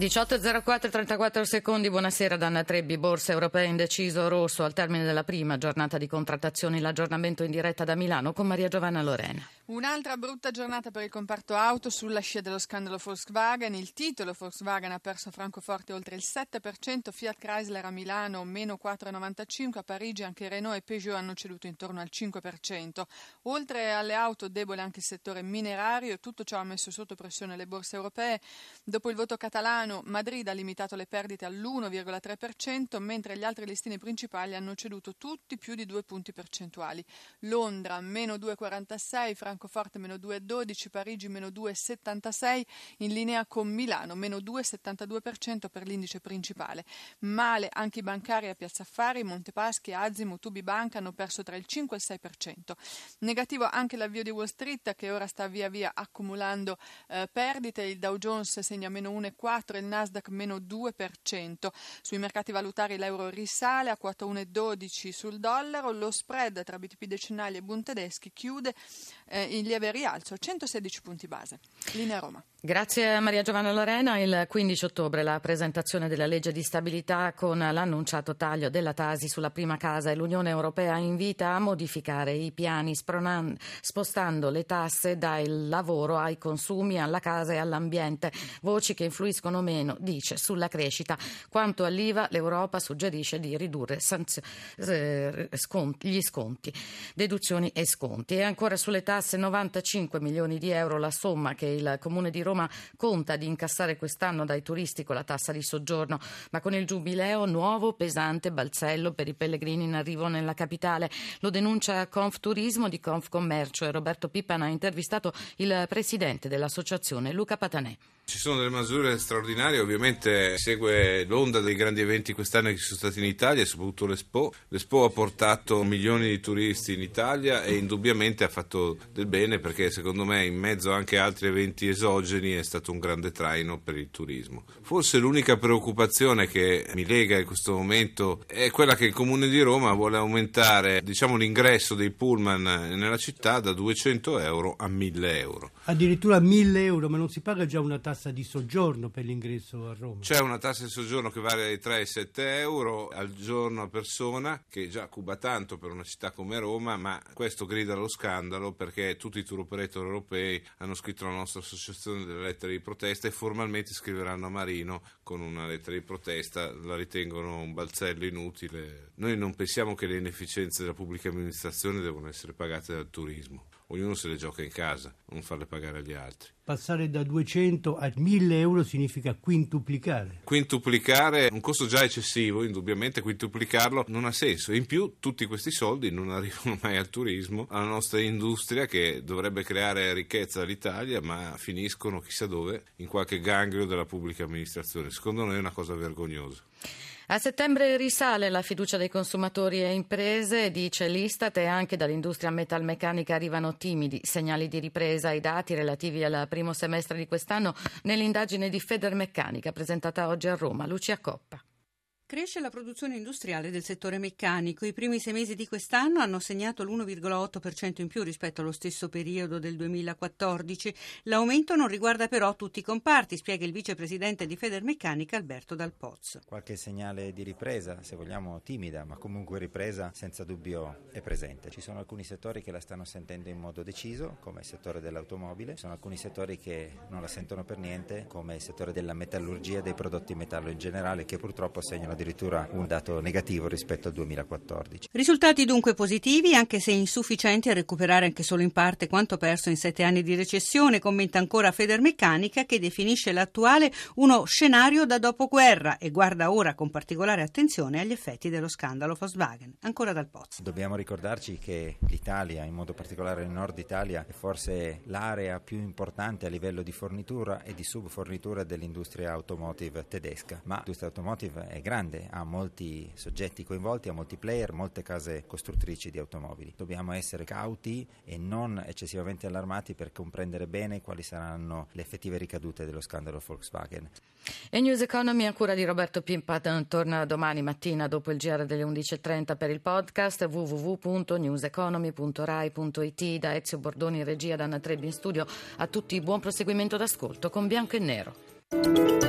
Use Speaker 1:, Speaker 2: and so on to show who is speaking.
Speaker 1: 18.04 34 secondi, buonasera da Anna Trebbi, Borsa Europea indeciso rosso. Al termine della prima giornata di contrattazioni, l'aggiornamento in diretta da Milano con Maria Giovanna Lorena.
Speaker 2: Un'altra brutta giornata per il comparto auto sulla scia dello scandalo Volkswagen. Il titolo Volkswagen ha perso a Francoforte oltre il 7%, Fiat Chrysler a Milano meno 4,95%, a Parigi anche Renault e Peugeot hanno ceduto intorno al 5%. Oltre alle auto debole anche il settore minerario, tutto ciò ha messo sotto pressione le borse europee. Dopo il voto catalano, Madrid ha limitato le perdite all'1,3%, mentre gli altri listini principali hanno ceduto tutti più di due punti percentuali. Londra meno 2,46%, Francoforte Francoforte meno 2,12, Parigi meno 2,76, in linea con Milano meno 2,72% per l'indice principale. Male anche i bancari a Piazza Affari, Montepaschi, Azimo, Tubi Banca hanno perso tra il 5 e il 6%. Negativo anche l'avvio di Wall Street che ora sta via via accumulando eh, perdite, il Dow Jones segna meno 1,4 e il Nasdaq meno 2%. Sui mercati valutari l'euro risale a quota 1,12 sul dollaro, lo spread tra BTP decennali e Bund tedeschi chiude eh, in lieve rialzo, 116 punti base. Linea Roma.
Speaker 1: Grazie a Maria Giovanna Lorena. Il 15 ottobre la presentazione della legge di stabilità con l'annunciato taglio della Tasi sulla prima casa e l'Unione Europea invita a modificare i piani spostando le tasse dal lavoro ai consumi, alla casa e all'ambiente, voci che influiscono meno, dice, sulla crescita. Quanto all'IVA, l'Europa suggerisce di ridurre sanzio- eh, sconti, gli sconti, deduzioni e sconti. E ancora sulle tasse 95 milioni di euro la somma che il Comune di Roma conta di incassare quest'anno dai turisti con la tassa di soggiorno, ma con il giubileo nuovo pesante balzello per i pellegrini in arrivo nella capitale. Lo denuncia Confturismo di Confcommercio e Roberto Pippan ha intervistato il presidente dell'associazione Luca Patanè.
Speaker 3: Ci sono delle misure straordinarie, ovviamente segue l'onda dei grandi eventi quest'anno che sono stati in Italia, soprattutto l'Expo. L'Expo ha portato milioni di turisti in Italia e indubbiamente ha fatto del bene perché secondo me in mezzo anche a altri eventi esogeni è stato un grande traino per il turismo. Forse l'unica preoccupazione che mi lega in questo momento è quella che il Comune di Roma vuole aumentare diciamo, l'ingresso dei pullman nella città da 200 euro a 1000 euro.
Speaker 4: Addirittura 1000 euro, ma non si paga già una tassa tassa di soggiorno per l'ingresso a Roma.
Speaker 3: C'è una tassa di soggiorno che varia dai 3 ai 7 euro al giorno a persona, che già cuba tanto per una città come Roma, ma questo grida allo scandalo perché tutti i tour operator europei hanno scritto alla nostra associazione delle lettere di protesta e formalmente scriveranno a Marino con una lettera di protesta, la ritengono un balzello inutile. Noi non pensiamo che le inefficienze della pubblica amministrazione devono essere pagate dal turismo ognuno se le gioca in casa, non farle pagare agli altri.
Speaker 4: Passare da 200 a 1000 euro significa quintuplicare.
Speaker 3: Quintuplicare un costo già eccessivo, indubbiamente quintuplicarlo non ha senso. In più tutti questi soldi non arrivano mai al turismo, alla nostra industria che dovrebbe creare ricchezza all'Italia, ma finiscono chissà dove, in qualche ganglio della pubblica amministrazione. Secondo noi è una cosa vergognosa.
Speaker 1: A settembre risale la fiducia dei consumatori e imprese, dice l'Istat, e anche dall'industria metalmeccanica arrivano timidi segnali di ripresa. I dati relativi al primo semestre di quest'anno nell'indagine di Federmeccanica presentata oggi a Roma. Lucia Coppa.
Speaker 5: Cresce la produzione industriale del settore meccanico. I primi sei mesi di quest'anno hanno segnato l'1,8% in più rispetto allo stesso periodo del 2014. L'aumento non riguarda però tutti i comparti, spiega il vicepresidente di Federmeccanica Alberto Dal Poz.
Speaker 6: Qualche segnale di ripresa, se vogliamo timida, ma comunque ripresa senza dubbio è presente. Ci sono alcuni settori che la stanno sentendo in modo deciso, come il settore dell'automobile, ci sono alcuni settori che non la sentono per niente, come il settore della metallurgia e dei prodotti metallo in generale, che purtroppo segnano addirittura un dato negativo rispetto al 2014.
Speaker 5: Risultati dunque positivi, anche se insufficienti a recuperare anche solo in parte quanto perso in sette anni di recessione, commenta ancora Federmeccanica che definisce l'attuale uno scenario da dopoguerra e guarda ora con particolare attenzione agli effetti dello scandalo Volkswagen. Ancora dal Poz.
Speaker 6: Dobbiamo ricordarci che l'Italia, in modo particolare il nord Italia, è forse l'area più importante a livello di fornitura e di subfornitura dell'industria automotive tedesca, ma l'industria automotive è grande grande, ha molti soggetti coinvolti, ha molti player, molte case costruttrici di automobili. Dobbiamo essere cauti e non eccessivamente allarmati per comprendere bene quali saranno le effettive ricadute dello scandalo Volkswagen.
Speaker 1: E News Economy a cura di Roberto Pimpat torna domani mattina dopo il GR delle 11.30 per il podcast www.newseconomy.rai.it da Ezio Bordoni in regia da Anna Trebbi in studio a tutti buon proseguimento d'ascolto con Bianco e Nero.